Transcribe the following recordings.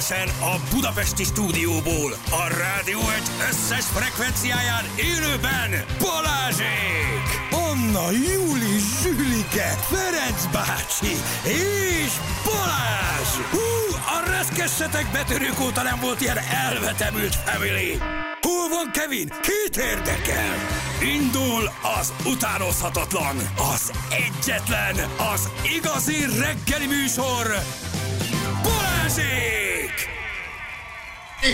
Egyenesen a Budapesti stúdióból, a rádió egy összes frekvenciáján élőben Balázsék! Anna, Júli, Zsülike, Ferenc bácsi és Balázs! Hú, a reszkessetek betörők óta nem volt ilyen elvetemült family! Hol van Kevin? Két érdekel! Indul az utánozhatatlan, az egyetlen, az igazi reggeli műsor, Balázsék!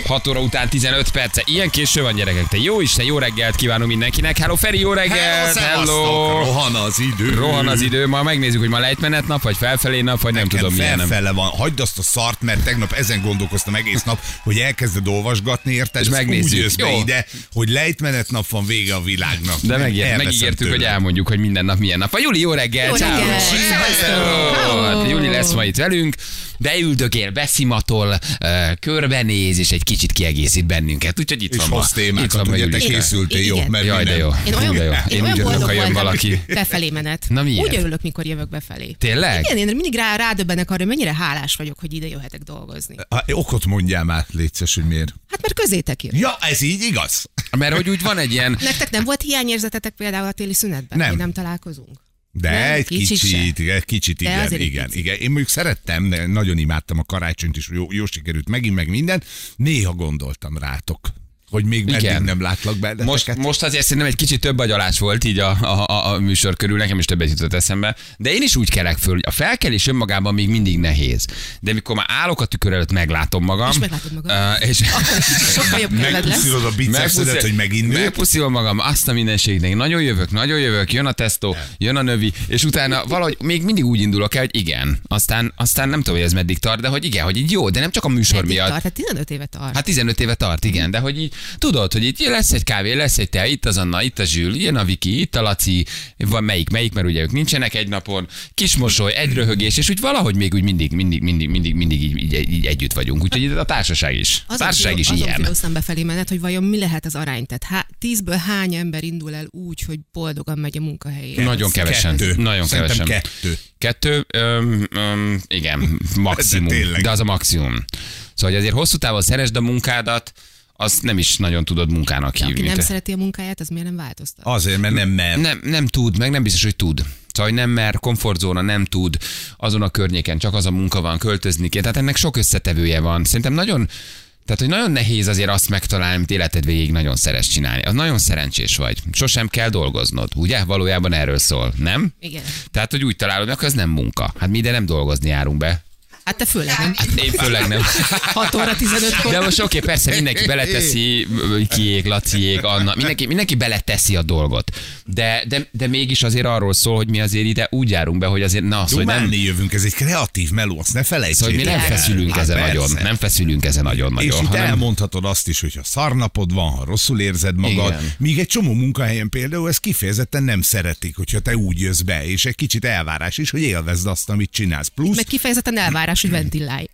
6 óra után 15 perce. Ilyen késő van, gyerekek. Te jó Isten, jó reggelt kívánunk mindenkinek. Hello, Feri, jó reggelt! Hello! Rohan az idő. Rohan az idő, ma megnézzük, hogy ma lejtmenet nap, vagy felfelé nap, vagy nem Nekem tudom milyen nem. felfele van. Hagyd azt a szart, mert tegnap ezen gondolkoztam egész nap, hogy elkezded olvasgatni, érted? És megnézzük. Úgy jössz be Jó. ide, hogy lejtmenet nap van vége a világnak. De Elveszem megígértük, hogy tőled. elmondjuk, hogy minden nap milyen nap. A Juli, jó reggel! Jó ciao. reggel! Szevasztok! Hello! Hello! Hát Juli lesz ma itt velünk, beüldögél, beszimatol, körbenéz, és egy kicsit kiegészít bennünket. Úgyhogy itt És van ma. hoz Itt témákat, van ugye te készültél, jó, mert Jaj, de jó. Én olyan, de jó. én Én olyan boldog ha jön valaki. befelé menet. Na miért? Úgy örülök, mikor jövök befelé. Tényleg? Igen, én mindig rá, rádöbbenek arra, hogy mennyire hálás vagyok, hogy ide jöhetek dolgozni. Ha, okot mondjál már, létszes, hogy miért. Hát mert közétek jön. Ja, ez így igaz? Mert hogy úgy van egy ilyen, Nektek nem volt hiányérzetetek például a téli szünetben? Nem. Nem találkozunk? De Nem, egy kicsit kicsit, egy kicsit igen, igen, picit. igen. Én mondjuk szerettem, de nagyon imádtam a karácsonyt is, jó, jó sikerült megint, meg minden. Néha gondoltam rátok, hogy még meddig Igen. nem látlak be. Most, most azért szerintem egy kicsit több agyalás volt így a, a, a, a műsor körül, nekem is többet jutott eszembe. De én is úgy kelek föl, hogy a felkelés önmagában még mindig nehéz. De mikor már állok a tükör előtt, meglátom magam. És meglátod magad. Uh, és Sokkal jobb. Megpuszilod a bicepszedet, hogy megint. Megpuszilom magam, azt a mindenségnek. Nagyon jövök, nagyon jövök, jön a tesztó, jön a növi, és utána valahogy még mindig úgy indulok el, hogy igen. Aztán, aztán nem tudom, hogy ez meddig tart, de hogy igen, hogy így jó, de nem csak a műsor Meddig miatt. tart? Hát 15 éve tart. Hát 15 éve tart, igen, de hogy így tudod, hogy itt lesz egy kávé, lesz egy te, itt az Anna, itt a Zsül, ilyen a Viki, itt a Laci, van melyik, melyik, mert ugye ők nincsenek egy napon, kis mosoly, egy röhögés, és úgy valahogy még úgy mindig, mindig, mindig, mindig, mindig így, így, így együtt vagyunk. Úgyhogy a társaság is. A Azon társaság is azon ilyen. filóztam befelé menet, hogy vajon mi lehet az arány. Tehát há, tízből hány ember indul el úgy, hogy boldogan megy a munkahelyére. Nagyon kevesen. Kettő. Nagyon Szerintem kevesen. kettő. Kettő, öm, öm, igen, maximum. De de az a maximum. Szóval, hogy azért hosszú távon szeresd a munkádat, azt nem is nagyon tudod munkának De aki hívni. nem Te- szereti a munkáját, az miért nem változtat? Azért, mert nem mer. nem, nem tud, meg nem biztos, hogy tud. Szóval, hogy nem mer, komfortzóna nem tud, azon a környéken csak az a munka van, költözni kell. Tehát ennek sok összetevője van. Szerintem nagyon, tehát, hogy nagyon nehéz azért azt megtalálni, amit életed végig nagyon szeres csinálni. Az nagyon szerencsés vagy. Sosem kell dolgoznod, ugye? Valójában erről szól, nem? Igen. Tehát, hogy úgy találod, hogy az nem munka. Hát mi ide nem dolgozni járunk be. Hát te főleg nem. Én főleg nem. 6 óra 15-kor. De most oké, persze mindenki beleteszi, kiék, laciék, Anna, mindenki, mindenki beleteszi a dolgot. De, de, de mégis azért arról szól, hogy mi azért ide úgy járunk be, hogy azért na az, hogy nem, jövünk, ez egy kreatív meló, azt ne felejtsék. szóval, hogy mi nem feszülünk Hát ezen nagyon. Nem feszülünk ezen nagyon-nagyon. És itt hanem- elmondhatod azt is, hogy ha szarnapod van, ha rosszul érzed magad, Igen. míg egy csomó munkahelyen például ezt kifejezetten nem szeretik, hogyha te úgy jössz be, és egy kicsit elvárás is, hogy élvezd azt, amit csinálsz. Plusz, Meg kifejezetten elvárás, hogy ventilálj.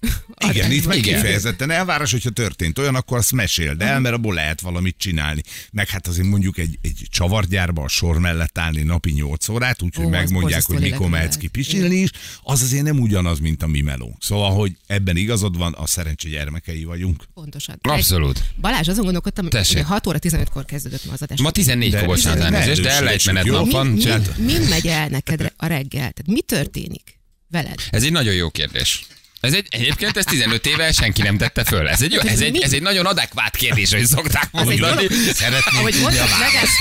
igen, itt meg kifejezetten elvárás, hogyha történt olyan, akkor azt meséld el, mert abból lehet valamit csinálni. Meg hát azért mondjuk egy, egy csavargyárba a sor mellett állni napi 8 órát, úgyhogy megmondják, hogy mikor mehetsz ki pisilni is, az azért nem ugyanaz, mint a mi melónk. Szóval, hogy ebben igazad van, a szerencsé gyermekei vagyunk. Pontosan. Abszolút. Balázs, azon gondolkodtam, hogy Tessék. 6 óra 15-kor kezdődött ma az adás. Ma 14 De- kor bocsánat, ne elnézést, de jó? nap mi, van. mi, csinálj- mi megy el neked a reggel? Tehát mi történik veled? Ez egy nagyon jó kérdés. Ez egy, egyébként ez 15 éve senki nem tette föl. Ez egy, ez egy, ez egy nagyon adekvát kérdés, hogy szokták mondani. dolog. Szeretnék Ahogy mondtad, megállsz,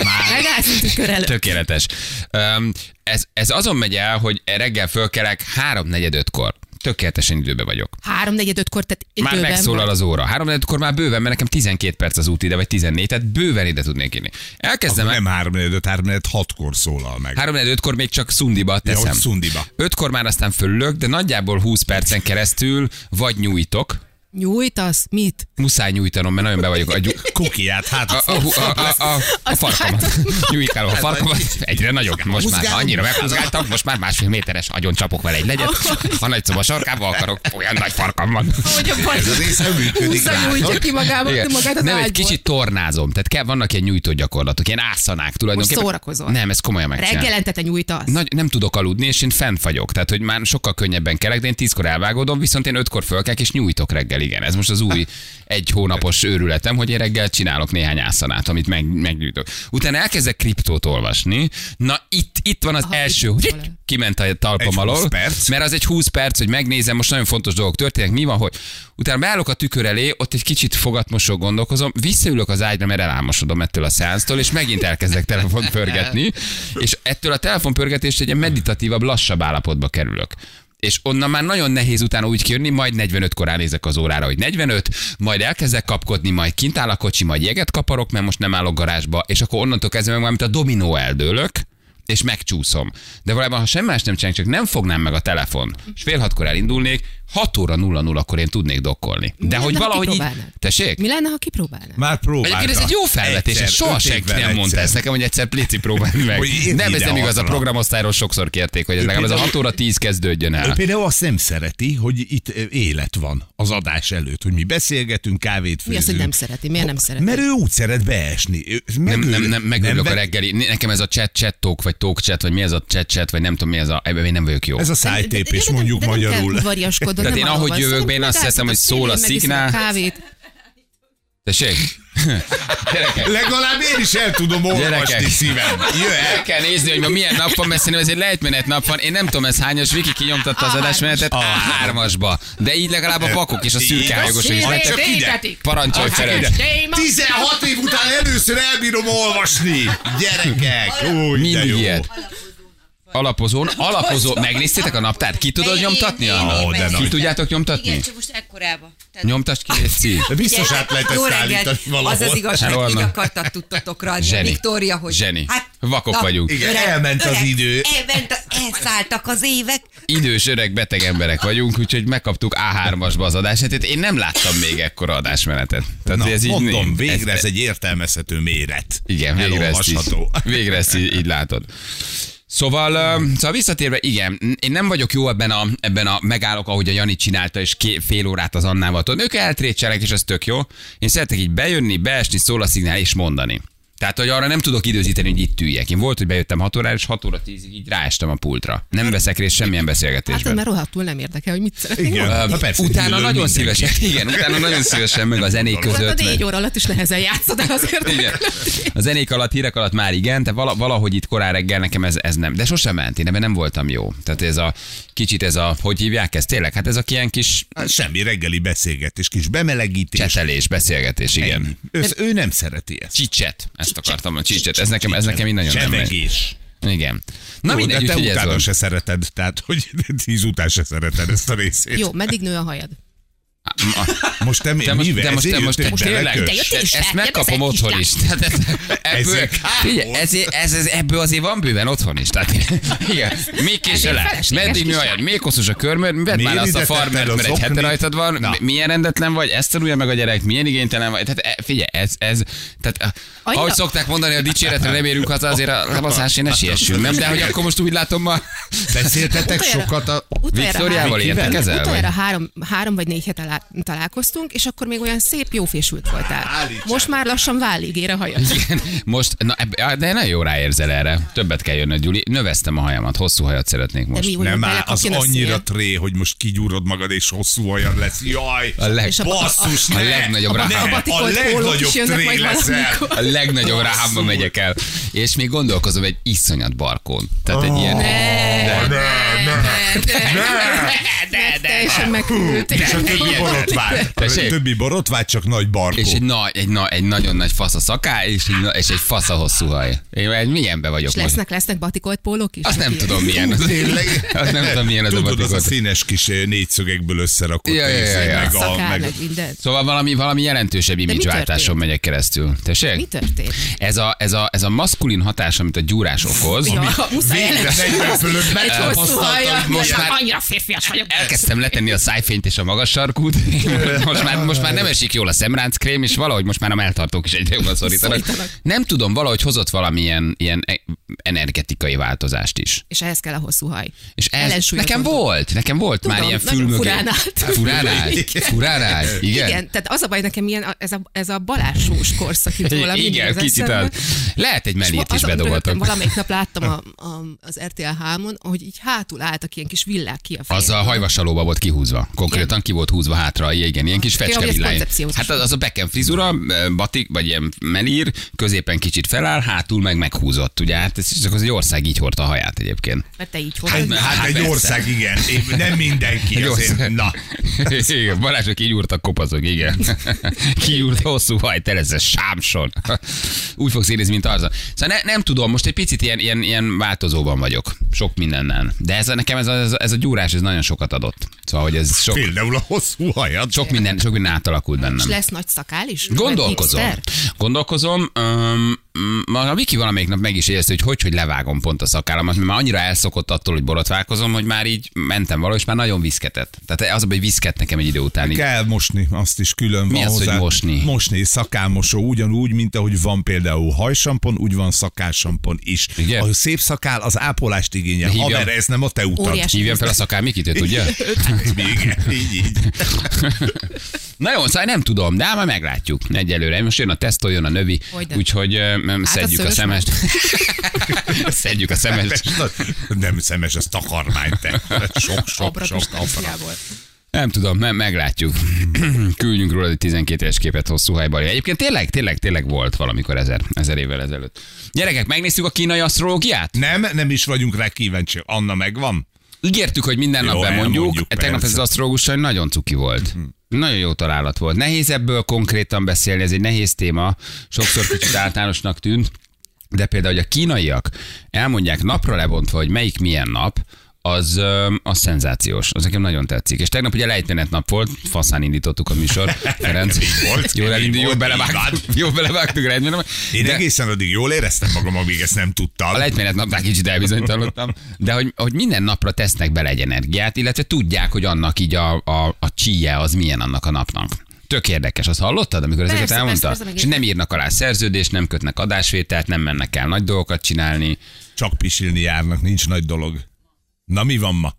már. Tökéletes. Um, ez, ez azon megy el, hogy reggel fölkelek 3-4-5-kor. Tökéletesen időben vagyok. Háromnegyed ötkor, tehát Már időben megszólal vagy. az óra. 3 kor már bőven, mert nekem 12 perc az út ide, vagy 14, tehát bőven ide tudnék írni. Elkezdem Akkor el. nem 3 4 3 4 6-kor szólal meg. 3 kor még csak szundiba Ja, teszem. hogy szundiba. Ötkor már aztán fölülök, de nagyjából 20 percen keresztül vagy nyújtok, Nyújtasz? Mit? muszáj nyújtanom, mert nagyon be vagyok. A, gyú- Kukiát, hát a, a, a, a, a, a farkamat. Nyújkálom a farkamat. Egyre nagyobb. Most már annyira meghúzgáltam, most már másfél méteres agyon csapok vele egy legyet. A nagy szoba sarkába akarok, olyan nagy farkam van. Ez az része működik, húzza, nyújtja ki magába, magát az nem, egy kicsit tornázom. Tehát kell, vannak ilyen nyújtó gyakorlatok, ilyen ászanák tulajdonképpen. szórakozol? Nem, ez komolyan megcsinálom. Reggelente te nyújtasz? Nagy, nem tudok aludni, és én fent vagyok. Tehát, hogy már sokkal könnyebben kelek, de én tízkor elvágódom, viszont én ötkor fölkelek, és nyújtok reggel. Igen. Ez most az új egy hónapos őrületem, hogy én reggel csinálok néhány ászanát, amit meg, meggyűjtök. Utána elkezdek kriptót olvasni. Na itt, itt van az Aha, első, hogy kiment a talpam Egy 20 alól, perc. mert az egy 20 perc, hogy megnézem, most nagyon fontos dolgok történnek, mi van, hogy utána beállok a tükör elé, ott egy kicsit fogatmosó gondolkozom, visszaülök az ágyra, mert elálmosodom ettől a szeánsztól, és megint elkezdek telefont pörgetni, és ettől a telefonpörgetést egy meditatívabb, lassabb állapotba kerülök. És onnan már nagyon nehéz utána úgy kijönni, majd 45 korán nézek az órára, hogy 45, majd elkezdek kapkodni, majd kint áll a kocsi, majd jeget kaparok, mert most nem állok garázsba, és akkor onnantól kezdve meg már, mint a dominó eldőlök, és megcsúszom. De valójában, ha semmi más nem csinálok, csak nem fognám meg a telefon, és fél hatkor elindulnék, 6 óra 00 akkor én tudnék dokkolni. De Mi hogy lenne, valahogy így... Tessék? Mi lenne, ha kipróbálnád? Már próbálta. Egyébként ez egy jó felvetés, Egyszer, és soha senki nem mondta ezt nekem, hogy egyszer plici próbálni meg. Hogy Nem, ez nem igaz, a programosztályról sokszor kérték, hogy ez legalább ez a 6 óra 10 kezdődjön Ő el. például azt nem szereti, hogy itt élet van az adás előtt, hogy mi beszélgetünk, kávét Mi főzünk. az, hogy nem szereti? Miért nem szereti? Mert ő úgy szeret beesni. Ő- Nem, nem, nem, megörülök a reggeli. Nekem ez a chat chat talk, vagy talk chat, vagy mi ez a chat chat, vagy nem tudom mi ez a, ebben én nem vagyok jó. Ez a De- de- de- szájtépés, de- mondjuk de nem magyarul. kell udvariaskodnod, Tehát nem én ahogy jövök be, én azt hiszem, hogy szól a szignál. Tessék? Gyerekek, Legalább én is el tudom olvasni Gyerekek. szívem. Jöhet. el kell nézni, hogy ma milyen nap van, mert szerintem ez egy lejtmenet nap van. Én nem tudom, ez hányos, Viki kinyomtatta az A adásmenetet A3-asba. De így legalább a vakok és a szürke hályogosok is ide. Parancsolj, Ferenc! 16 év után először elbírom olvasni. Gyerekek. Új, Mindig ilyet. Alapozón, alapozó, megnéztétek a naptárt? Ki tudod Én- nyomtatni? én- én- a- de Ki tudjátok nyomtatni? Igen, csak most ekkorába. Tehát- Nyomtasd ki, Léci. De biztos át lehet ezt jó reggelt. állítani valahol. Az az igazság, Hol így van? akartak tudtatok adni. Zseni. Viktória, hogy... Zseni. Vakok vagyunk. Igen, elment az idő. Elment, a- elszálltak az évek. Idős, öreg, beteg emberek vagyunk, úgyhogy megkaptuk A3-asba az adásmenetet. Én nem láttam még ekkora adásmenetet. Tehát Na, ez így mondom, ez- végre ez egy értelmezhető méret. Igen, végre ezt, így, végre ezt így, így látod. Szóval, szóval visszatérve, igen, én nem vagyok jó ebben a, ebben a megállok, ahogy a Jani csinálta, és ké, fél órát az Annával. Tudod, ők eltrécselek, és ez tök jó. Én szeretek így bejönni, beesni, szól a szignál, és mondani. Tehát, hogy arra nem tudok időzíteni, hogy itt üljek. Én volt, hogy bejöttem 6 órára, és 6 óra 10-ig így ráestem a pultra. Nem veszek részt semmilyen Hát, beszélgetésben. mert rohadtul nem érdekel, hogy mit szeretnél. Igen. persze, utána nagyon mindenki. szívesen, igen, utána nagyon szívesen meg a zenék Hát a között. négy óra alatt is nehezen játszod el azért. Igen. A zenék alatt, hírek alatt már igen, de vala, valahogy itt korán reggel nekem ez, ez nem. De sosem ment, én ebben nem voltam jó. Tehát ez a kicsit ez a, hogy hívják ezt tényleg? Hát ez a ilyen kis Hát semmi reggeli beszélgetés, kis bemelegítés. csetelés, beszélgetés, igen. Ő, ő nem szereti ezt. Csicset, ezt akartam mondani, csicset. Ez nekem, ez nekem így nagyon nem megy. Igen. Na Jó, mindegy, de te utána se szereted, tehát hogy tíz után se szereted ezt a részét. Jó, meddig nő a hajad? Most te, De most, mivel? de most, de Ezért most, jöttél most tényleg? Te jöttél is ezt megkapom otthon is. Tehát ebből, figyelj, ez, ez, ez, ebből azért van bőven otthon is. Tehát, igen, még el. felesleges Meddig kis ajad, még hosszús a körmöd, vedd már azt a farmert, mert egy hete rajtad van, Na. milyen rendetlen vagy, ezt tanulja meg a gyerek, milyen igénytelen vagy. Tehát e, figyelj, ez, ez tehát, Annyira- ahogy szokták mondani, a dicséretre nem érünk haza, azért a lebaszásért ne siessünk, nem? De hogy akkor most úgy látom ma, Beszéltetek sokat a... Viktoriával értekezel? vagy? Utoljára három, három vagy négy hete lá- találkoztunk, és akkor még olyan szép, jófésült voltál. Állítsátok. Most már lassan válig ér a hajad. Igen, most, na, de nagyon jó ráérzel erre. Többet kell jönnöd, Gyuri. Növesztem a hajamat, hosszú hajat szeretnék De most. mi, Nem áll, az a annyira szél? tré, hogy most kigyúrod magad, és hosszú hajad lesz. Jaj! A, leg, És a- Basszus, a ne! legnagyobb Ne, ráhám. A batikolt a pólók legnagyobb tré leszel. a legnagyobb ráhámba megyek el. És még gondolkozom egy iszonyat barkón. Tehát egy ilyen... Ne, ne, De, teljesen megkült. És a többi borotvát. A többi borotvát csak nagy barkó. És egy, nagy, egy, na, egy nagyon nagy fasz a szaká, és egy, na- és egy fasz a hosszú haj. Én milyenbe vagyok És most. lesznek, lesznek batikolt pólók is? Azt nem tudom milyen. Tényleg? Azt nem tudom milyen az a Tudod, az a színes kis eh, négyszögekből összerakott Ja, ja, ja, meg a... Szóval valami, valami jelentősebb mi imidzsváltáson megyek keresztül. Tessék? Mi történt? Ez a, ez, a, ez a maszkulin hatás, amit a gyúrás okoz. Ja, muszáj Végre elesni. 40 fölött hajjal. most már- Annyira férfias vagyok. Elkezdtem letenni a szájfényt és a magas sarkút. Most már, most már nem esik jól a szemránckrém, és valahogy most már a melltartók is egyre jobban szorítanak. Nem tudom, valahogy hozott valamilyen ilyen e- energetikai változást is. És ehhez kell a hosszú haj. És ez, nekem volt, nekem volt Tudom, már ilyen fülmögé. furán állt. Furán állt? Furán állt? Igen? Igen, tehát az a baj nekem ilyen, ez a, ez a balássós korszak róla mindig Igen, kicsit az. Lehet egy mellét is bedobottam. Valamelyik nap láttam a, a, az RTL 3-on, ahogy így hátul álltak ilyen kis villák ki a Az a hajvasalóba volt kihúzva. Konkrétan ki volt húzva hátra, igen, ilyen kis fecskevillány. koncepciós Hát az, az a becken frizura, batik, vagy ilyen melír, középen kicsit feláll, hátul meg meghúzott, ugye? Hát ez csak az egy ország így hordta a haját egyébként. Mert te így Hát, hordod. hát, Hát egy ország, igen. Én- Nem mindenki. Egy Azért, na, Igen, Balázsok így úrtak kopaszok, igen. Kiúrt hosszú haj, tereszes sámson. Úgy fogsz érezni, mint arza. Szóval ne, nem tudom, most egy picit ilyen, ilyen, ilyen változóban vagyok. Sok mindennel. De ez a, nekem ez a, ez, a, gyúrás, ez nagyon sokat adott. Szóval, hogy ez sok, például a hosszú hajad. sok, minden, sok minden átalakult És bennem. lesz nagy szakál is? Gondolkozom. Gondolkozom. Um, a Viki valamelyik nap meg is érezte, hogy hogy, hogy levágom pont a szakállamat, mert már annyira elszokott attól, hogy borotválkozom, hogy már így mentem valahogy, és már nagyon viszketett. Tehát az hogy viszket nekem egy idő után. Így. Kell mosni, azt is külön Mi van az, hogy hozzá. mosni? Mosni, szakálmosó, ugyanúgy, mint ahogy van például hajsampon, úgy van szakálsampon is. Igen? A szép szakál az ápolást igényel. De hívja- Haver, ez nem a te utad. Óriási. Hívjam fel a szakál Mikit, ő tudja? Igen, így, így. Na jó, szóval nem tudom, de már meglátjuk egyelőre. Most jön a tesztol, jön a növi, Hogyne. úgyhogy ö, a szedjük a, szős szemest. szedjük a szemest. Nem szemes, az takarmány, te. Sok, sok, Abra sok, abra. Nem tudom, me- meglátjuk. Küldjünk róla egy 12 éves képet hosszú hajban. Egyébként tényleg, tényleg, tényleg volt valamikor ezer, ezer évvel ezelőtt. Gyerekek, megnéztük a kínai asztrológiát? Nem, nem is vagyunk rá kíváncsi. Anna megvan? Ígértük, hogy minden nap Jó, bemondjuk. elmondjuk, Tegnap ez az asztrológussal nagyon cuki volt. Nagyon jó találat volt. Nehéz ebből konkrétan beszélni, ez egy nehéz téma. Sokszor kicsit általánosnak tűnt. De például, hogy a kínaiak elmondják napra lebontva, hogy melyik milyen nap, az, az szenzációs. Az nekem nagyon tetszik. És tegnap ugye lejtmenet nap volt, faszán indítottuk a műsor. Ferenc, volt, jól így elindul, jó volt, belevágtuk, így jó belevágtuk lejtmenet Én De- egészen addig jól éreztem magam, amíg ezt nem tudtam. a lejtmenet napnál kicsit elbizonytalanodtam, de hogy, hogy minden napra tesznek bele egy energiát, illetve tudják, hogy annak így a, a, a csíje az milyen annak a napnak. Tök érdekes, azt hallottad, amikor ezeket Persze, elmondta? persze, persze, és nem írnak alá szerződést, nem kötnek adásvételt, nem mennek el nagy dolgokat csinálni. Csak pisilni járnak, nincs nagy dolog. Na mi van ma?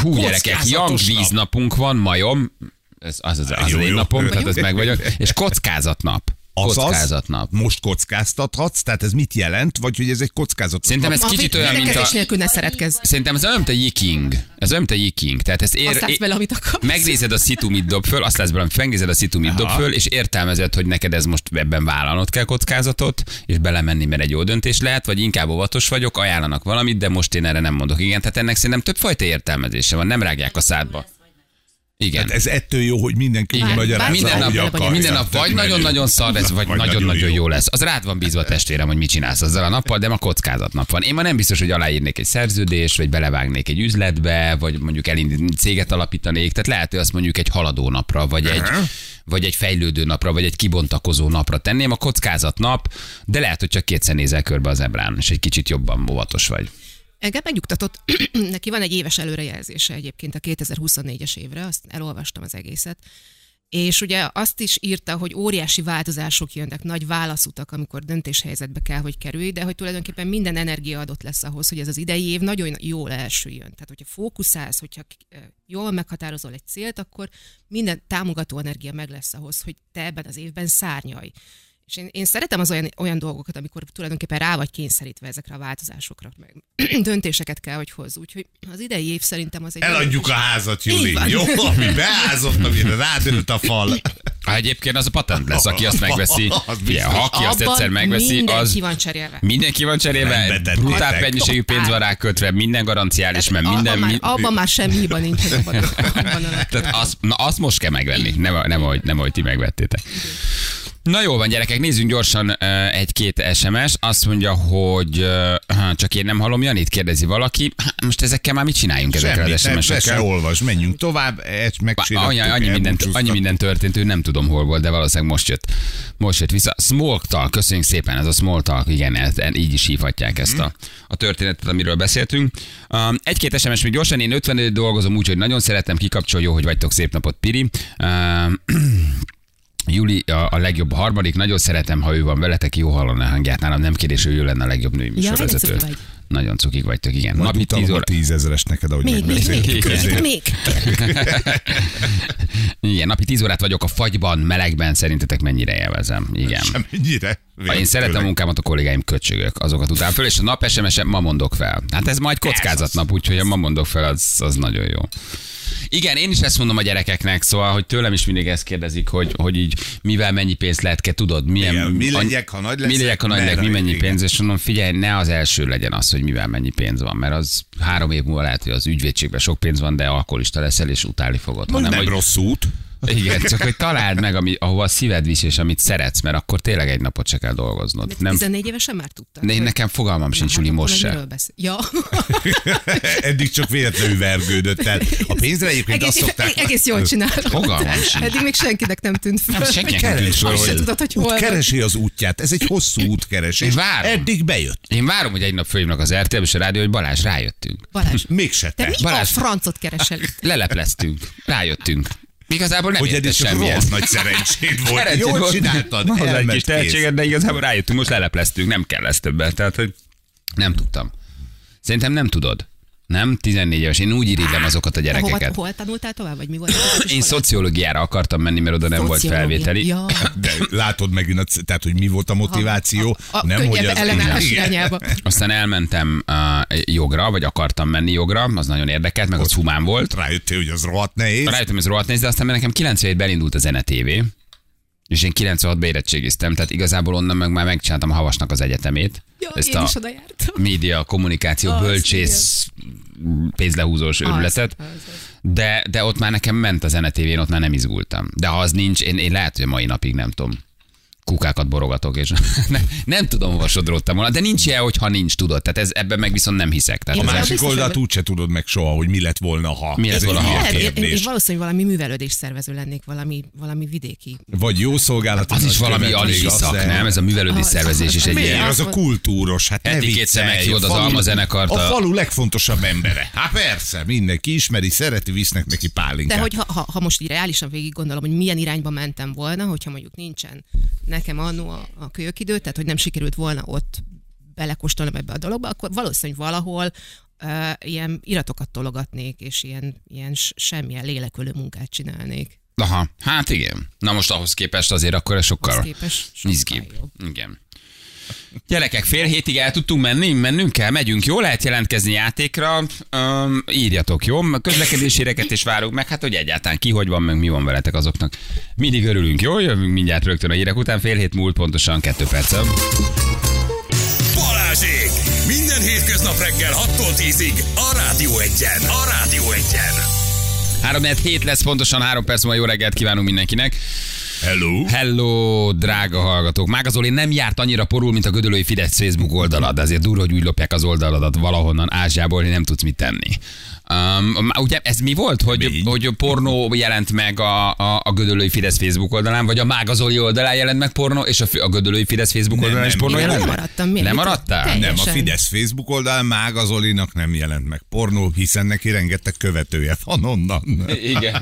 Hú, gyerekek, Kockázatos Young nap. víznapunk van majom, ez az az, az, Jó, az én jó. napom, tehát ez meg vagyok, és kockázatnap. Azaz, Kockázatnap. most kockáztathatsz, tehát ez mit jelent, vagy hogy ez egy kockázat? Szerintem ez kicsit olyan, mint a... nélkül ne szeretkezz. Szerintem ez olyan, mint a yiking. Ez olyan, mint a yiking. Tehát ezt ér, Azt látsz bele, amit akarsz. Megnézed a szitu, mit dob föl, azt lesz belőle, megnézed a szitu, mit dob föl, és értelmezed, hogy neked ez most ebben vállalnod kell kockázatot, és belemenni, mert egy jó döntés lehet, vagy inkább óvatos vagyok, ajánlanak valamit, de most én erre nem mondok igen. Tehát ennek szerintem többfajta értelmezése van, nem rágják a szádba. Igen. Hát ez ettől jó, hogy mindenki Igen. magyarázza, minden nap, akarja. minden nap vagy nagyon-nagyon szar ez, vagy nagyon-nagyon jó lesz. Az rád van bízva testvérem, hogy mit csinálsz azzal a nappal, de ma kockázatnap van. Én ma nem biztos, hogy aláírnék egy szerződést, vagy belevágnék egy üzletbe, vagy mondjuk elindítani céget alapítanék. Tehát lehet, hogy azt mondjuk egy haladó napra, vagy egy, vagy egy fejlődő napra, vagy egy kibontakozó napra tenném. A kockázat nap, de lehet, hogy csak kétszer nézel körbe az ebrán, és egy kicsit jobban óvatos vagy. Engem megnyugtatott, neki van egy éves előrejelzése egyébként a 2024-es évre, azt elolvastam az egészet. És ugye azt is írta, hogy óriási változások jönnek, nagy válaszutak, amikor döntéshelyzetbe kell, hogy kerülj, de hogy tulajdonképpen minden energia adott lesz ahhoz, hogy ez az idei év nagyon jól elsüljön. Tehát, hogyha fókuszálsz, hogyha eh, jól meghatározol egy célt, akkor minden támogató energia meg lesz ahhoz, hogy te ebben az évben szárnyalj. És én, én szeretem az olyan, olyan dolgokat, amikor tulajdonképpen rá vagy kényszerítve ezekre a változásokra, meg döntéseket kell, hogy hozz. Úgyhogy az idei év szerintem az egy... Eladjuk a házat, Juli. Jó, ami beázott, amire rádőlt a fal. Ha egyébként az a patent lesz, aki azt megveszi. Az biztos. ha aki azt egyszer megveszi, mindenki az van cserélve. Mindenki van cserélve, brutál mennyiségű pénz van rá kötve, minden garanciális, mert minden... abban, már, abban már semmi hiba nincs. Abban, abban a tehát azt, na, azt most kell megvenni, nem, nem, ahogy, nem ahogy ti megvettétek. Na jó van, gyerekek, nézzünk gyorsan egy-két SMS. Azt mondja, hogy csak én nem hallom Janit, kérdezi valaki. Most ezekkel már mit csináljunk ezekkel Semmi, az ne, SMS-ekkel? olvas, menjünk tovább, Annyi, annyi, minden, annyi minden történt, ő nem tudom hol volt, de valószínűleg most jött, most jött vissza. Small Talk, köszönjük szépen, ez a Small Talk, igen, ez, így is hívhatják ezt a, a történetet, amiről beszéltünk. Um, egy-két SMS még gyorsan, én 50 dolgozom, úgyhogy nagyon szeretem, kikapcsol, jó, hogy vagytok, szép napot, Piri. Um, Juli a, a legjobb harmadik, nagyon szeretem, ha ő van veletek, jó hallani a hangját, nálam nem kérdés, hogy ő lenne a legjobb női műsorvezető. vagy. Nagyon cukik vagytok, igen. Majd Napi 10 utalom a óra. tízezeres neked, ahogy Még, még, még, közé. még. Igen, napi 10 órát vagyok a fagyban, melegben, szerintetek mennyire élvezem? Igen. Semennyire. Ha én szeretem a munkámat, a kollégáim köcsögök, azokat után föl, és a nap sms ma mondok fel. Hát ez majd kockázatnap, úgyhogy a ma mondok fel, az, az nagyon jó. Igen, én is ezt mondom a gyerekeknek, szóval, hogy tőlem is mindig ezt kérdezik, hogy, hogy így mivel mennyi pénzt lehet ke, tudod, milyen, Igen, mi legyek, ha nagy mi leszek, legyek, ha nagy legyek, mi mennyi igen. pénz, és mondom, figyelj, ne az első legyen az, hogy mivel mennyi pénz van, mert az három év múlva lehet, hogy az ügyvédségben sok pénz van, de alkoholista leszel, és utálni fogod. Nem, hanem, nem hogy, rossz út. Igen, csak hogy találd meg, ami, ahova a szíved visz, és amit szeretsz, mert akkor tényleg egy napot se kell dolgoznod. Nem. Nem, 14 évesen már de én hogy- nekem fogalmam sincs, hát most akkor se. Ja. Eddig csak véletlenül vergődött el. A pénzre egyébként azt egész, szokták... egész jól csinálod. Fogalmam sincs. Eddig még senkinek nem tűnt fel. Nem, senkinek nem tűnt Azt se hogy- tudod, hogy hol keresi az útját. Ez egy hosszú útkeresés. Én várom. Eddig bejött. Én várom, hogy egy nap fölhívnak az RTL és a rádió, hogy Balázs, rájöttünk. Balázs, Mégse te te. mi Balázs. a francot keresel? itt? Lelepleztünk, rájöttünk. Igazából nem Hogy érte eddig semmilyen. rohadt nagy szerencséd volt. Szerencsét Jól volt. csináltad. Van egy kis tehetséged, de igazából rájöttünk, most lelepleztünk, nem kell lesz többet. Tehát, hogy nem tudtam. Szerintem nem tudod. Nem? 14 éves. Én úgy irigylem azokat a Te hova, gyerekeket. hol tanultál tovább, vagy mi volt? az Én szociológiára akartam menni, mert oda nem volt felvételi. Ja. De látod megint, a, tehát, hogy mi volt a motiváció. A, a, a könnyebb ellenállás Igen. irányába. Aztán elmentem uh, jogra, vagy akartam menni jogra, az nagyon érdekelt, meg az humán volt. Rájöttél, hogy az rohadt nehéz. Rájöttem, ez rohadt néz, de aztán nekem 97 belindult a Zene TV, és én 96-ba érettségiztem, tehát igazából onnan meg már megcsináltam a Havasnak az egyetemét. Ja, ezt én a is oda jártam. média, kommunikáció, Az, bölcsész pénzlehúzós őrületet. Az, az, az. De, de ott már nekem ment a Zene TV-n, ott már nem izgultam. De ha az nincs, én, én lehet, hogy a mai napig nem tudom kukákat borogatok, és ne, nem tudom, hova sodródtam volna, de nincs ilyen, hogyha nincs, tudod. Tehát ez, ebben meg viszont nem hiszek. Tehát A másik oldalt hogy- úgyse tudod meg soha, hogy mi lett volna, ha. Mi lett volna, ha? én, valószínűleg valami művelődés szervező lennék, valami, valami vidéki. Vagy jó szolgálat. az is valami alisi szak, nem? Ez a művelődés szervezés is egy az- ilyen. Az a kultúros, hát ne viccelj, meghívod a az falu- almazenekart, A a- falu legfontosabb embere. Hát persze, mindenki ismeri, szereti, visznek neki pálinkát. De hogy ha, ha, ha most így reálisan végig gondolom, hogy milyen irányba mentem volna, hogyha mondjuk nincsen nekem annó a, a kölyökidő, tehát hogy nem sikerült volna ott belekóstolnom ebbe a dologba, akkor valószínűleg valahol uh, ilyen iratokat tologatnék, és ilyen, ilyen semmilyen lélekölő munkát csinálnék. Aha, hát igen. Na most ahhoz képest azért akkor ez sokkal Ahhoz képest sokkal izgibb. jobb. Igen. Gyerekek, fél hétig el tudtunk menni, mennünk kell, megyünk, jó? Lehet jelentkezni játékra, um, írjatok, jó? Közlekedési híreket is várunk meg, hát hogy egyáltalán ki, hogy van, meg mi van veletek azoknak. Mindig örülünk, jó? Jövünk mindjárt rögtön a hírek után, fél hét múlt pontosan kettő perccel. Balázsék! Minden hétköznap reggel 6-tól 10-ig a Rádió Egyen. A Rádió Egyen. 3 hét lesz, pontosan három perc múlva jó reggelt kívánunk mindenkinek. Hello. Hello, drága hallgatók. Mága Zoli nem járt annyira porul, mint a Gödölői Fidesz Facebook oldalad, de azért durva, hogy úgy lopják az oldaladat valahonnan Ázsiából, hogy nem tudsz mit tenni. Um, ugye ez mi volt, hogy, Mi? hogy pornó jelent meg a, a, a Gödölői Fidesz Facebook oldalán, vagy a Mága Zoli oldalán jelent meg pornó, és a, a Gödölői Fidesz Facebook Nem, oldalán is nem, pornó én jelent nem meg? maradtam. Miért? Nem maradtál? Nem, a. Fidesz Facebook oldalán Mága Zolinak nem jelent meg pornó, hiszen neki rengeteg követője van onnan. Igen.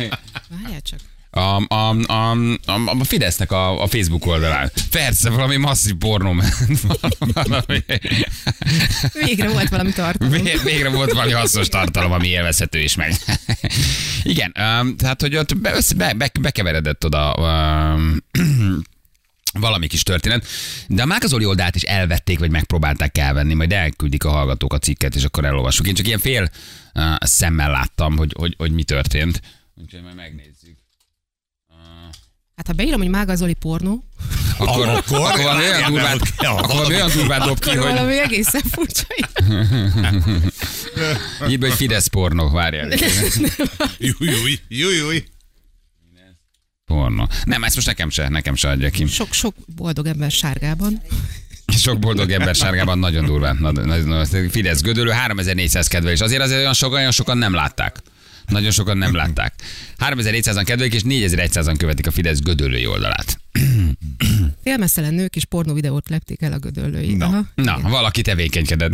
Várjál csak. A, a, a, a, a Fidesznek a, a Facebook oldalán. Persze, valami masszív pornó. Valami- Végre volt valami tartalom. Vég- Végre volt valami hasznos tartalom, ami élvezhető is meg. Igen, um, tehát, hogy ott be, be, be, bekeveredett oda um, valami kis történet. De a Mákazoli oldalt is elvették, vagy megpróbálták elvenni, majd elküldik a hallgatók a cikket, és akkor elolvassuk. Én csak ilyen fél uh, szemmel láttam, hogy, hogy, hogy mi történt. Úgyhogy majd megnézzük. Hát ha beírom, hogy Mága Zoli pornó, Akkor, Akkor- akkor valami olyan durvát, akkor valami olyan durvát dob ki, akkor hogy valami egészen furcsa. így, hogy Fidesz pornó, várjál. Júj, júj, júj. Pornó. Nem, ezt most nekem se, nekem se adja ki. Sok, sok boldog ember sárgában. Sok boldog ember sárgában nagyon durván. Fidesz Gödölő, 3400 kedvelés. Azért azért olyan, sok, olyan sokan nem látták. Nagyon sokan nem látták. 3400-an kedvelik, és 4100-an követik a Fidesz Gödöllői oldalát. Félmesztelen nők is pornó videót lepték el a gödöllői. Na. Aha. Na, valaki tevékenykedett.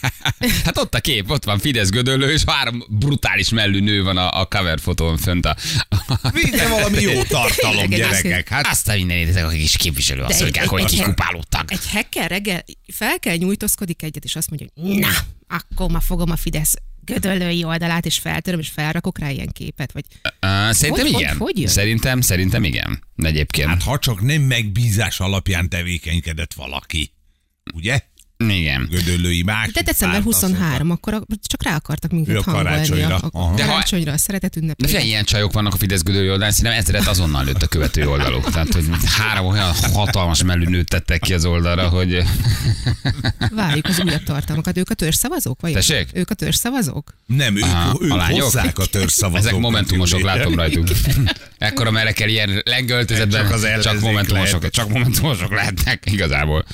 hát ott a kép, ott van Fidesz Gödöllő, és három brutális mellű nő van a, a cover fotón fönt a... Végre valami jó tartalom, gyerekek. Hát Azt a mindenit, ezek a kis képviselő asszonykák, hogy kikupálódtak. Egy hacker reggel fel kell nyújtózkodik egyet, és azt mondja, hogy na, akkor ma fogom a Fidesz gödöllői oldalát, és feltöröm, és felrakok rá ilyen képet, vagy Uh, szerintem Hogy- hogy- igen. hogy jön? szerintem, szerintem igen. Egyébként. Hát ha csak nem megbízás alapján tevékenykedett valaki. Ugye? Igen. Gödöllői Máki. De december párt, azt 23, akkor csak rá akartak minket a hangolni karácsonyra. a, a. De ha- karácsonyra, a szeretet De ünnepére. figyelj, ilyen csajok vannak a Fidesz gödölő oldalán, szerintem ezeret azonnal lőtt a követő oldaluk. Tehát, hogy három olyan hatalmas mellűnőt tettek ki az oldalra, hogy Várjuk az újabb tartalmakat. Ők a törzszavazók? Vagy Tessék? Ők a törzszavazók? Nem, ők, Aha, ők a lányok? hozzák a törzszavazókat. ezek momentumosok, látom rajtuk. Ekkora merre kell ilyen lengöltözetben, Csak az csak, momentumosok, lehet. csak momentumosok lehetnek igazából.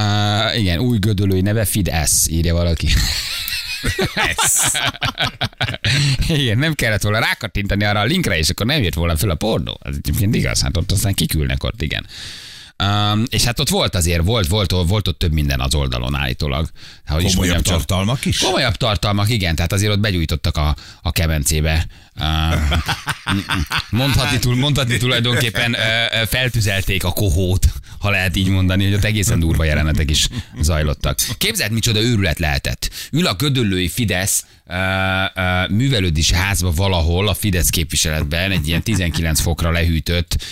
Uh, igen, új gödölői neve Fidesz, írja valaki. Ez. Igen, nem kellett volna rákattintani arra a linkre, és akkor nem jött volna föl a pornó. Ez egyébként igaz, hát ott aztán kikülnek ott, igen. Um, és hát ott volt azért, volt, volt, volt ott több minden az oldalon állítólag. Hogy is Komolyabb mondjam, csak- tartalmak is? Komolyabb tartalmak, igen, tehát azért ott begyújtottak a, a kemencébe. Mondhatni, túl, mondhatni tulajdonképpen feltüzelték a kohót, ha lehet így mondani, hogy ott egészen durva jelenetek is zajlottak. Képzeld, micsoda őrület lehetett. Ül a gödöllői Fidesz művelődési házba valahol a Fidesz képviseletben egy ilyen 19 fokra lehűtött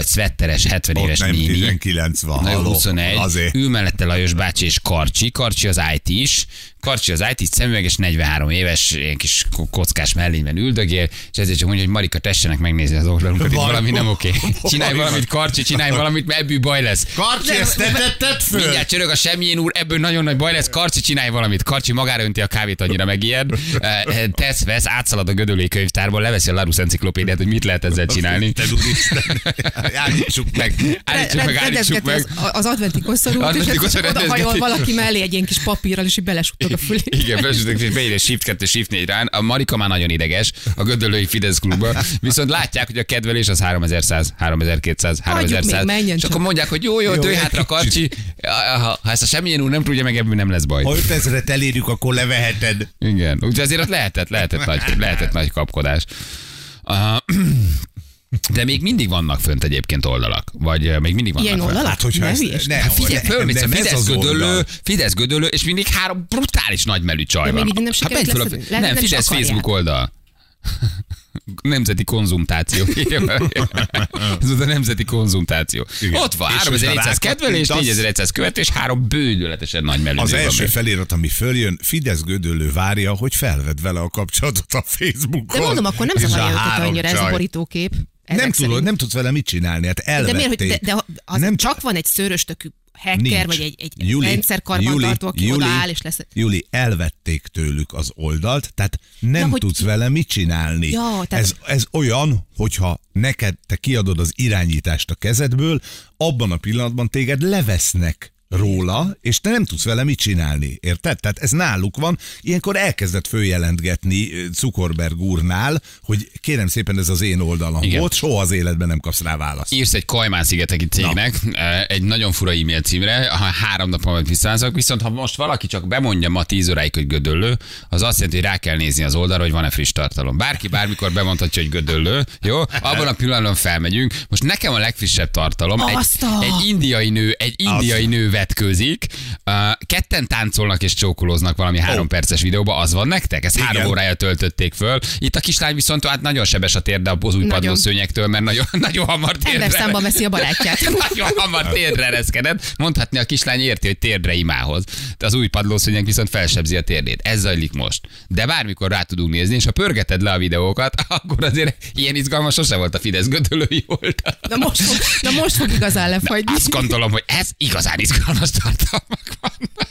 szvetteres 70 Ott éves nem néni. 19 van. Na, jó, halló. 21. Azért. Ül mellette Lajos bácsi és Karcsi. Karcsi az IT is. Karcsi az IT szemüveges, 43 éves, ilyen kis ko- kockás mellényben üldögél, és ezért csak mondja, hogy Marika, tessenek megnézni az oldalunkat, itt Val- valami nem oké. Csinálj valami valamit, Karcsi, csinálj valamit, mert ebből baj lesz. Karcsi, ezt te tetted föl? Mindjárt csörög a semmilyen úr, ebből nagyon nagy baj lesz. Karcsi, csinálj valamit. Karcsi magára önti a kávét, annyira megijed. Eh, Tesz, vesz, átszalad a gödöllői könyvtárból, leveszi a Larus enciklopédiát, hogy mit lehet ezzel csinálni. Te. Állítsuk meg. Állítsuk meg, állítsuk meg. Az, adventi koszorút, és valaki mellé egy ilyen kis papírral, és így belesuttog a fülé. Igen, besütök, és beírja Shift 2, Shift 4 rán. A Marika már nagyon ideges a Gödöllői Fidesz klubba, viszont látják, hogy a kedvelés az 3100, 3200, Hagyjuk 3100. még, és csak. akkor mondják, hogy jó, jó, Jó, tőj hátra Karcsi. Ha, ha ezt a semmilyen úr nem tudja meg, ebből nem lesz baj. Ha 5000-et elérjük, akkor leveheted. Igen, úgyhogy azért ott lehetett, lehetett nagy, lehetett nagy kapkodás. Uh, de még mindig vannak fönt egyébként oldalak, vagy uh, még mindig vannak Ilyen fönt. oldalak? Hát, hogyha Ne ezt- ne, Hát figyelj, fölmész a Fidesz oldal. Fidesz gödöllő, és mindig három brutális nagymelű csaj De van. még mindig nem Hát? Lehet, Nem, Fidesz. Facebook oldal. Nemzeti konzumtáció. Ez az a nemzeti konzumtáció. Igen. Ott van, És 3400 hogyha kedvelés, rákattintasz- 4100 követés, három bődületesen nagy melű. Az első benne. felirat, ami följön, Fidesz Gödöllő várja, hogy felved vele a kapcsolatot a Facebookon. De mondom, akkor nem zavarja őket három annyira ez a csaj. borítókép. Ezek Nem tudod, nem tudsz vele mit csinálni, hát De elvették. miért, hogy de, de az Nem- csak van egy szőröstökű hacker, Nincs. vagy egy, egy Júli, rendszerkarbantartó, aki Júli, odaáll és lesz. Júli, elvették tőlük az oldalt, tehát nem Ja, hogy- tudsz vele mit csinálni. Ja, tehát- ez, ez olyan, hogyha neked te kiadod az irányítást a kezedből, abban a pillanatban téged levesznek róla, és te nem tudsz vele mit csinálni, érted? Tehát ez náluk van, ilyenkor elkezdett följelentgetni Zuckerberg úrnál, hogy kérem szépen ez az én oldalam Igen. volt, soha az életben nem kapsz rá választ. írsz egy Kajmán szigeteki cégnek Na. egy nagyon fura e-mail címre, ha három nap alatt visszaállszok, viszont ha most valaki csak bemondja ma 10 óráig, hogy gödöllő, az azt jelenti, hogy rá kell nézni az oldalra, hogy van-e friss tartalom. Bárki bármikor bemondhatja, hogy gödöllő, jó? Abban a pillanatban felmegyünk. Most nekem a legfrissebb tartalom, egy, egy indiai nő, egy indiai nő vetkőzik, uh, ketten táncolnak és csókolóznak valami három perces videóba, az van nektek? Ezt három órája töltötték föl. Itt a kislány viszont hát nagyon sebes a térde a bozúj Nagyon. padlószőnyektől, mert nagyon, nagyon hamar térdre. Ember számba veszi a barátját. Nagyon hamar térdre ereszkedett. Mondhatni a kislány érti, hogy térdre imához. De az új padlószőnyeg viszont felsebzi a térdét. Ez zajlik most. De bármikor rá tudunk nézni, és ha pörgeted le a videókat, akkor azért ilyen izgalmas sose volt a Fidesz gödölői oldal. Na most na most fog igazán lefagyni. Azt gondolom, hogy ez igazán izgalmas tartalmak vannak.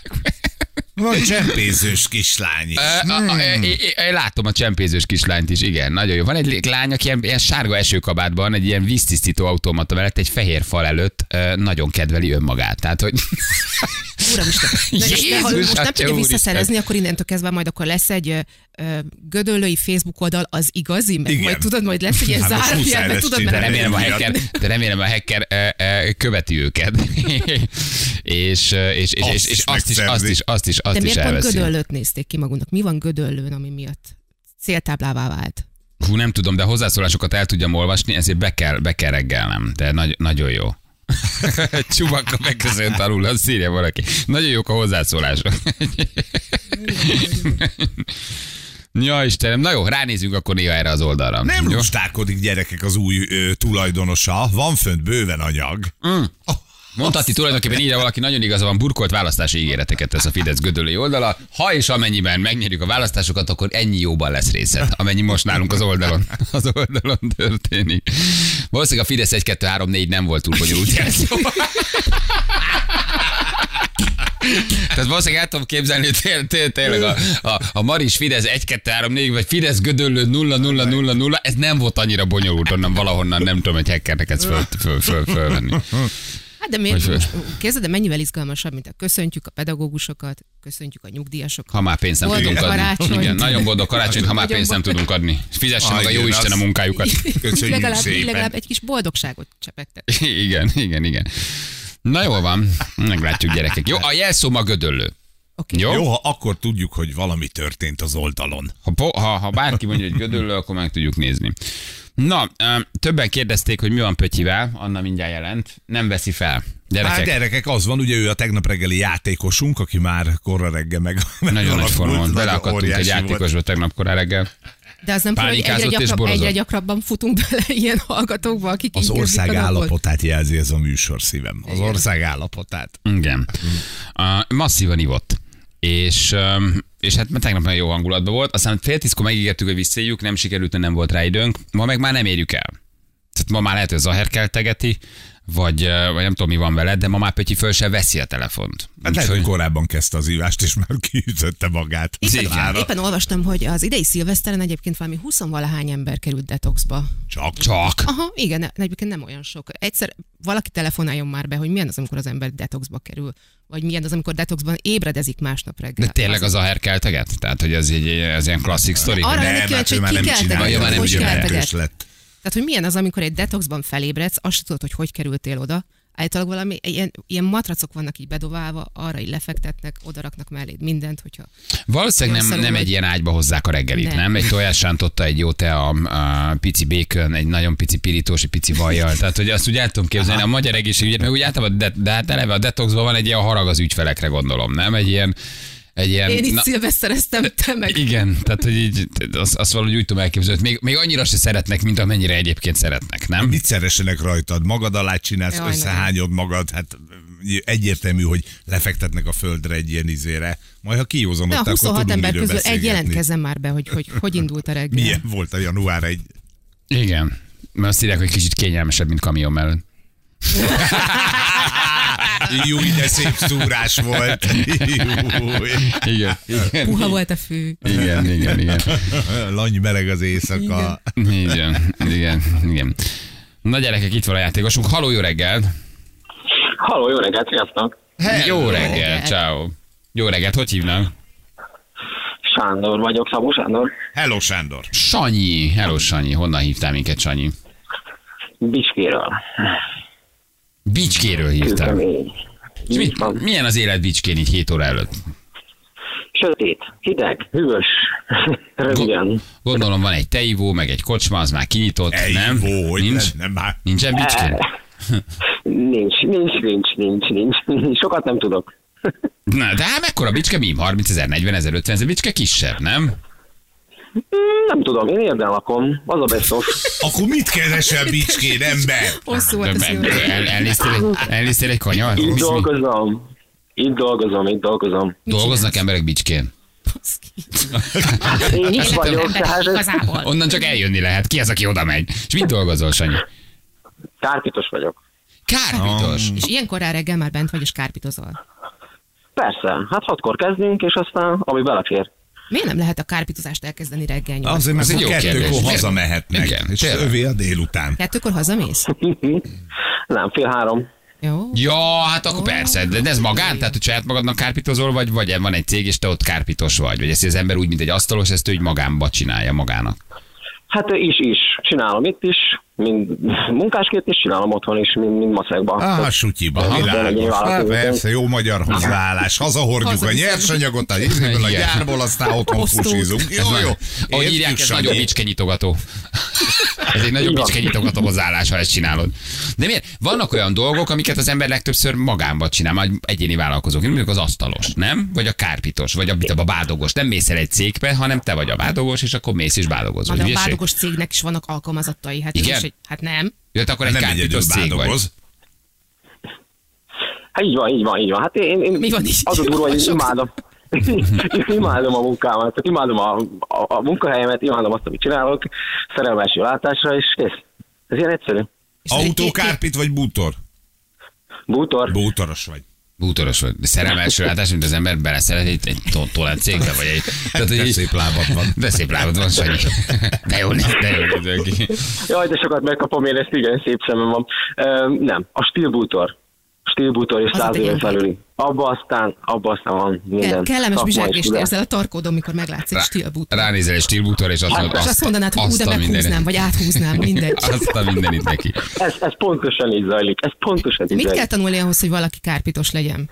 Van csempézős kislány is. Ö, a- a- én- én- én Látom a csempézős kislányt is, igen, nagyon jó. Van egy lány, aki ilyen, ilyen sárga esőkabátban, egy ilyen víztisztító automata mellett, egy fehér fal előtt nagyon kedveli önmagát. Tehát, hogy Uramisten. Na, és de, ha Jézus, most nem tudja visszaszerezni, akkor innentől kezdve majd akkor lesz egy gödöllői Facebook oldal, az igazi, meg Igen. majd tudod, majd lesz egy ilyen Hát lesz tudod, mert remélem a hacker, de remélem a hacker követi őket. és, és, és, és, és azt, is, azt is, azt is, azt de is miért pont elveszi. gödöllőt nézték ki magunknak? Mi van gödöllőn, ami miatt céltáblává vált? Hú, nem tudom, de hozzászólásokat el tudjam olvasni, ezért be kell, be kell reggelnem. De nagy, nagyon jó. Csubakka megköszönt alul, azt írja valaki. Nagyon jók a hozzászólások. ja, Istenem, na jó, ránézünk akkor néha erre az oldalra. Nem jó? lustálkodik gyerekek az új ö, tulajdonosa, van fönt bőven anyag. Mm. Mondhatni tulajdonképpen így, valaki nagyon igaza van, burkolt választási ígéreteket tesz a Fidesz gödöllői oldala. Ha és amennyiben megnyerjük a választásokat, akkor ennyi jóban lesz részed, amennyi most nálunk az oldalon, az oldalon történik. Valószínűleg a Fidesz 1, 2, 3, 4 nem volt túl bonyolult jelszó. Tehát valószínűleg el tudom képzelni, hogy té- té- tényleg a, a, a Maris Fidesz 1, 2, 3, 4, vagy Fidesz Gödöllő 0, 0, 0, 0, ez nem volt annyira bonyolult, onnan valahonnan nem tudom, hogy hackernek ezt föl, föl, föl, fölvenni. Hát de miért most képzeld, de mennyivel izgalmasabb, mint a köszöntjük a pedagógusokat, köszöntjük a nyugdíjasokat. Ha már pénzt nem Boldog tudunk adni. karácsonyt. Igen, nagyon boldog karácsonyt, ha már pénzt nem tudunk adni. Fizessen meg a jó Isten a munkájukat. Köszönjük legalább, szépen. legalább egy kis boldogságot csepegtet. Igen, igen, igen. Na jól van, meglátjuk gyerekek. Jó, a jelszó ma gödöllő. Oké. Jó? Jó, ha akkor tudjuk, hogy valami történt az oldalon. Ha, ha, ha bárki mondja, hogy gödöllő, akkor meg tudjuk nézni. Na, többen kérdezték, hogy mi van Pötyivel, Anna mindjárt jelent. Nem veszi fel. Gyerekek, Hát gyerekek, az van, ugye ő a tegnap reggeli játékosunk, aki már korra reggel meg. nagyon nagy nagyon Beleakadtunk egy óriási volt. játékosba tegnap korán reggel. De az nem tudom, hogy egyre, Pálinkázott és gyakrab, borozott. egyre gyakrabban futunk bele ilyen hallgatókba, akik Az ország állapotát jelzi ez a műsor szívem. Az ország állapotát. Igen. Uh, masszívan ivott. És, és hát tegnap nagyon jó hangulatban volt. Aztán fél tízkor megígértük, hogy visszajöjjük, nem sikerült, nem volt rá időnk. Ma meg már nem érjük el. Tehát ma már lehet, hogy Zaher keltegeti, vagy, vagy nem tudom, mi van veled, de ma már Pötyi föl se veszi a telefont. Hát lehet, hogy korábban kezdte az ívást, és már kiütötte magát. Éppen, Igen. éppen olvastam, hogy az idei szilveszteren egyébként valami 20 valahány ember került detoxba. Csak. Csak. Aha, igen, egyébként nem olyan sok. Egyszer valaki telefonáljon már be, hogy milyen az, amikor az ember detoxba kerül, vagy milyen az, amikor detoxban ébredezik másnap reggel. De tényleg az Zaher kelteget? Tehát, hogy ez, egy, ez ilyen klasszik sztori? Arra Nem, hát ő már nem csinálja, Ja, már nem lett. Tehát, hogy milyen az, amikor egy detoxban felébredsz, azt sem tudod, hogy hogy kerültél oda. Állítólag valami ilyen, ilyen matracok vannak így bedobálva, arra így lefektetnek, odaraknak melléd mindent, hogyha Valószínűleg nem, nem egy ilyen ágyba hozzák a reggelit, nem? Nem. Egy tojásrántotta, egy jó tea, a pici bacon, egy nagyon pici pirítós, egy pici vajjal. Tehát, hogy azt úgy el tudom képzelni, a magyar egészségügyet, meg úgy általában, de, de hát eleve a detoxban van egy ilyen harag az ügyfelekre, gondolom, nem? Egy ilyen, egy ilyen én itt szilvesztereztem, te meg. igen, tehát hogy így, azt, azt valahogy úgy tudom elképzelni, még, még annyira se szeretnek, mint amennyire egyébként szeretnek, nem? Mit szeressenek rajtad? Magad alá csinálsz, Jaj, összehányod magad, hát egyértelmű, hogy lefektetnek a földre egy ilyen izére. Majd ha De a kiózanodtál, akkor 26 tudunk ember közül egy jelentkezzen már be, hogy hogy, hogy indult a reggel. Milyen volt a január egy... Igen. Mert azt írják, hogy kicsit kényelmesebb, mint kamion mellett. Jó, de szép szúrás volt. Jó. Igen. Igen. Puha volt a fű. Igen, igen, igen. Langy meleg az éjszaka. Igen, igen, igen. Na gyerekek, itt van a játékosunk. Haló, jó reggelt! Halló, jó reggelt, sziasztok! Jó reggelt, reggelt. ciao. Jó reggelt, hogy hívnak? Sándor vagyok, Szabó Sándor. Hello, Sándor. Sanyi. Hello, Sanyi. Honnan hívtál minket, Sanyi? Bicskéről. Bicskéről hívtál. És mi, Így van. milyen az élet Bicskén így 7 óra előtt? Sötét, hideg, hűvös, röviden. Gondolom van egy teivó, meg egy kocsma, az már kinyitott, Ej, nem? Hogy nincs? nem, nem már. Nincsen Bicskén? Nincs, nincs, nincs, nincs, nincs. Sokat nem tudok. Na, de hát mekkora Bicske? Mi? 30 ezer, 40 ezer, 50 ezer Bicske kisebb, nem? Nem tudom, én érden lakom, az a beszos. Akkor mit keresel Bicskén, ember? Hosszú volt a El, elnéztél, egy, elnéztél egy kanyar? Itt dolgozom. Itt dolgozom, itt dolgozom. Dolgoznak emberek Bicskén. Én itt vagyok, tehát igazából. Onnan csak eljönni lehet. Ki az, aki oda megy? És mit dolgozol, Sanyi? kárpitos vagyok. Kárpitos. És ilyen korán reggel már bent vagy, és kárpitozol. Persze, hát hatkor kezdünk, és aztán ami belefér. Miért nem lehet a kárpitozást elkezdeni reggel nyolc? Azért, mert jó kettőkor hazamehetnek. Igen, és tényleg. övé a délután. Kettőkor hazamész? Nem, fél három. Jó. Ja, hát akkor persze, de ez magán? Tehát, hogy saját magadnak kárpitozol, vagy, vagy van egy cég, és te ott kárpitos vagy? Vagy ezt az ember úgy, mint egy asztalos, ezt ő így magánba csinálja magának. Hát is, is. Csinálom itt is, mind munkásként is, csinálom otthon is, mind, mind maszekban. Ah, sutyiba, Aha. világos. Hát persze, jó magyar hozzáállás. Hazahordjuk a Hazaviszem. nyersanyagot a a gyárból, aztán otthon fusizunk. Jó, jó. Ahogy írják, ez nagyobb bicskenyitogató. Ez egy nagyobb Igen. bicskenyitogató hozzáállás, ha ezt csinálod. De miért? Vannak olyan dolgok, amiket az ember legtöbbször magánba csinál, majd egyéni vállalkozók, mondjuk az asztalos, nem? Vagy a kárpitos, vagy a, a bádogos. Nem mész el egy cégbe, hanem te vagy a bádogos, és akkor mész és bádogozol. De a bádogos cégnek is vannak alkalmazottai. Hát, Igen? Egy, hát nem. Jött akkor egy Nem egyedül cég vagy. Hát így van, így van, így van. Hát én, én Mi van így? az a durva, hogy imádom. imádom a munkámat, imádom a, a, a munkahelyemet, imádom azt, amit csinálok, szerelmes látásra, és kész. Ez ilyen egyszerű. És egy- Autókárpit vagy bútor? Bútor. Bútoros vagy. Bútoros vagy. De szerelmes látás, mint az ember beleszeret egy, egy to- tolán cégbe, vagy egy... Tehát, hogy De így- szép lábad van. De szép lábad van, Sanyi. De jó néz, de jó néz ki. Jaj, de sokat megkapom én ezt, igen, szép szemem van. Ö, nem, a stílbútor. Stílbútor és Az a száz éven tényleg. felüli. Abba aztán, abba aztán van minden. Ke- kellemes bizsergést érzel a tarkódon, mikor meglátsz egy Rá- stílbútor. Ránézel egy stílbútor, és azt mondod, És azt mondanád, hogy ú, de azt meghúznám, vagy áthúznám, mindegy. Azt a mindenit neki. Ez, ez pontosan így zajlik, ez pontosan így Mit kell zajlik. tanulni ahhoz, hogy valaki kárpitos legyen?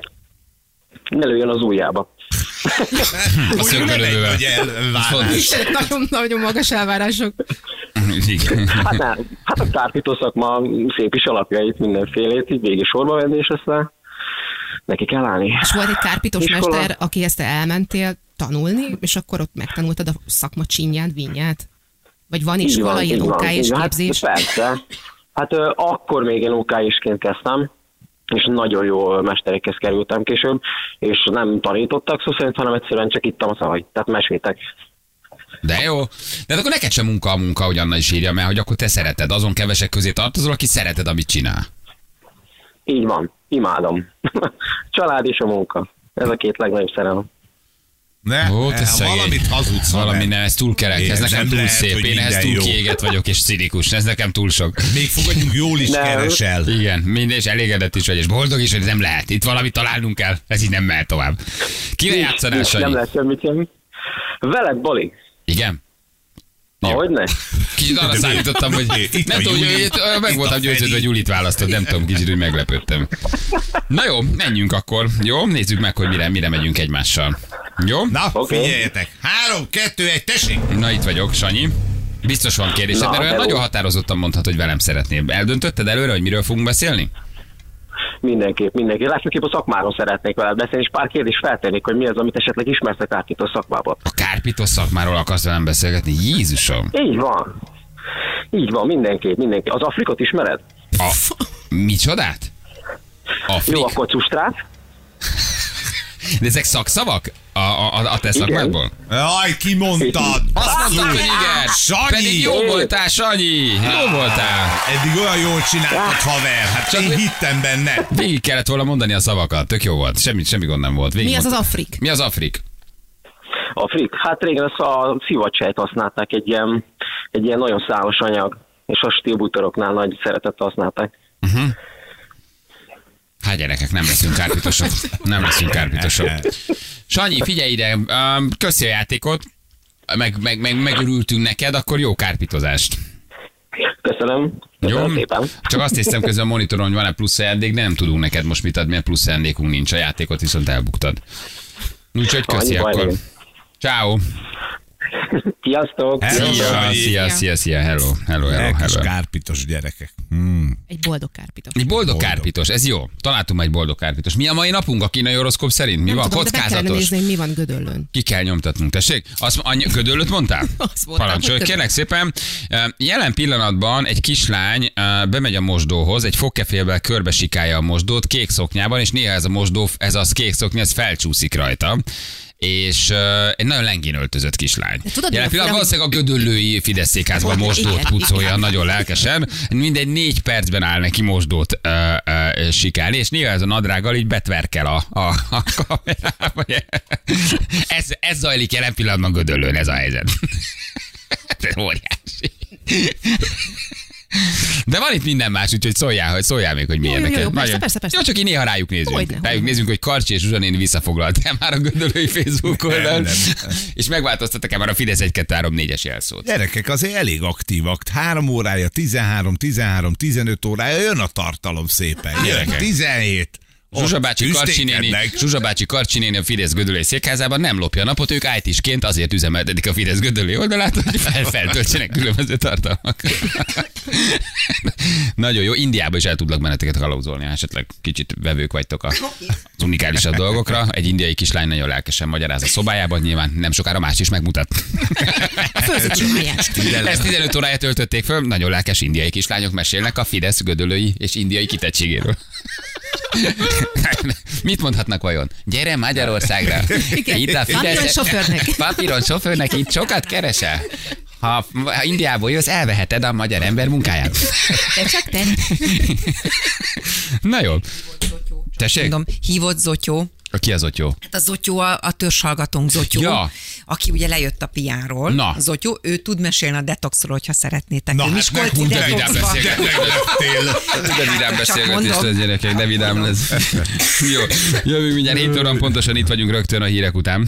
Ne lőjön az ujjába. A szögbölövővel. Hogy. Nagyon-nagyon magas elvárások. Hát, hát a kárpító szakma szép is alapjait, mindenfélét, így végig sorba venni, és aztán neki kell állni. És volt egy kárpitos Iskola. mester, akihez te elmentél tanulni, és akkor ott megtanultad a szakma csinyát, vinyát? Vagy van Így iskola, van, ilyen így van, OK és van. képzés? Hát persze. Hát ö, akkor még én OK isként kezdtem, és nagyon jó mesterekhez kerültem később, és nem tanítottak szó szerint, hanem egyszerűen csak ittam a szavait, tehát meséltek. De jó. De hát akkor neked sem munka a munka, hogy Anna is írja, mert hogy akkor te szereted. Azon kevesek közé tartozol, aki szereted, amit csinál. Így van, imádom. Család és a munka. Ez a két legnagyobb szerelem. Ne, Ó, te ne, valamit hazudsz. Valami nem, ez túl kerek, ez Ez nekem túl lehet, szép. Én ehhez túl jó. kiéget vagyok, és cinikus. Ez nekem túl sok. Még fogadjunk, jól is Nem. keresel. Igen, minden és elégedett is vagy, és boldog is, hogy nem lehet. Itt valamit találnunk kell, ez így nem mehet tovább. Kivel játszanál, Nincs, Nem Sanyi? lesz semmit semmi. Veled, Bali. Igen? Jó. Ahogy ne? Kicsit arra számítottam, hogy Itt nem tudom, hogy meg itt voltam győződve, hogy Julit választod, nem tudom, kicsit, hogy meglepődtem. Na jó, menjünk akkor. Jó, nézzük meg, hogy mire, mire megyünk egymással. Jó? Na, Oké. figyeljetek. Három, kettő, egy, tessék. Na itt vagyok, Sanyi. Biztos van kérdésed, Na, mert olyan nagyon határozottan mondhat, hogy velem szeretnél. Eldöntötted előre, hogy miről fogunk beszélni? Mindenképp, mindenképp. Legfőképp a szakmáról szeretnék veled beszélni, és pár kérdést feltennék, hogy mi az, amit esetleg ismersz a kártító szakmából. A kárpitos szakmáról akarsz velem beszélgetni? Jézusom! Így van. Így van, mindenképp, mindenképp. Az Afrikot ismered? A... Micsodát? Afrik? Jó, akkor custrát. De ezek szakszavak? A, a, a, te szakmádból? Jaj, kimondtad. Azt mondtad, hogy igen! Sanyi! Pedig jó voltál, Sanyi! Jó voltál! Eddig olyan jól csináltad, haver. Hát Csak- én hittem benne. Végig kellett volna mondani a szavakat. Tök jó volt. Semmi, semmi gond nem volt. Végig Mi az az mondtad. Afrik? Mi az Afrik? Afrik. Hát régen ezt a szivacsejt használták, egy ilyen, egy ilyen nagyon szálos anyag, és a stílbútoroknál nagy szeretettel használták. Hát gyerekek, nem leszünk kárpitosok. Nem leszünk kárpitosok. Sanyi, figyelj ide, um, köszi a játékot, meg, meg, meg, megörültünk neked, akkor jó kárpitozást. Köszönöm. Köszönöm Jó? szépen. Csak azt néztem közben a monitoron, hogy van-e plusz ajándék, de nem tudunk neked most mit adni, mert plusz ajándékunk nincs. A játékot viszont elbuktad. Úgyhogy köszi Annyi akkor. Ciao. Sziasztok! Hello. Szia, szia, szia, szia, hello, hello, hello, Lelkes hello. kárpitos gyerekek. Hmm. Egy boldog kárpitos. Egy boldog Boldog. kárpitos, ez jó. Találtunk egy boldog kárpitos. Mi a mai napunk a kínai horoszkóp szerint? Mi Nem van? tudom, de Kockázatos. nézni, hogy mi van Gödöllön. Ki kell nyomtatnunk, tessék? Azt annyi, gödöllöt mondtál? Azt mondtam, Parancsolj, kérlek szépen. Jelen pillanatban egy kislány bemegy a mosdóhoz, egy fogkefélvel körbesikálja a mosdót kék szoknyában, és néha ez a mosdó, ez az kék szoknya, ez felcsúszik rajta és uh, egy nagyon lengén öltözött kislány. De tudod, Jelen pillanatban valószínűleg a gödöllői Fidesz székházban Igen, mosdót pucolja nagyon lelkesen. Mindegy négy percben áll neki mosdót uh, uh, sikálni, és néha ez a nadrággal így betverkel a, a, a kamerába. Ez, ez zajlik jelen pillanatban gödöllőn, ez a helyzet. Ez óriási. De van itt minden más, úgyhogy szóljál, hogy szóljál még, hogy mi Jó, jó, jó, érdekel. jó, persze, persze, persze. Jó, csak én néha rájuk nézünk. Hogyne, rájuk nézünk, hogy Karcsi és Zsuzsa néni visszafoglalt már a gödöllői Facebook oldal, Nem, és megváltoztattak-e már a Fidesz 1 2 3 4-es jelszót. Gyerekek azért elég aktívak. Három órája, 13, 13, 15 órája jön a tartalom szépen. Gyerekek. 17. Zsuzsa bácsi, Karcsi néni, tüszténkednek. Zsuzsa bácsi Karcsi néni a Fidesz Gödöllői székházában nem lopja a napot, ők IT-sként azért üzemeltetik a Fidesz Gödöllői oldalát, hogy fel, feltöltsenek különböző tartalmak. Nagyon jó, Indiába is el tudlak benneteket kalauzolni, ha esetleg kicsit vevők vagytok a, az unikálisabb dolgokra. Egy indiai kislány nagyon lelkesen magyaráz a szobájában, nyilván nem sokára más is megmutat. Ezt 15 órája töltötték föl, nagyon lelkes indiai kislányok mesélnek a Fidesz gödölői és indiai kitettségéről. Mit mondhatnak vajon? Gyere Magyarországra. Igen. Itt a Papíron sofőrnek. Papíron sofőrnek itt sokat keresel. Ha ha Indiából jössz, elveheted a magyar ember munkáját. De csak te. Na jó. Tessék? Mondom, hívott Zotyó. Ki az jó? Hát a Zotyó, a, a törzshallgatónk Zotyó, Ja. aki ugye lejött a piáról. Na. Zotyó, ő tud mesélni a detoxról, hogyha szeretnétek. Na, Ő hát Miskolci meghúzta vidám detoxba. beszélgetés. De vidám beszélgetés lesz, gyerekek, de vidám lesz. Jó, jövünk mindjárt 7 órán pontosan itt vagyunk rögtön a hírek után.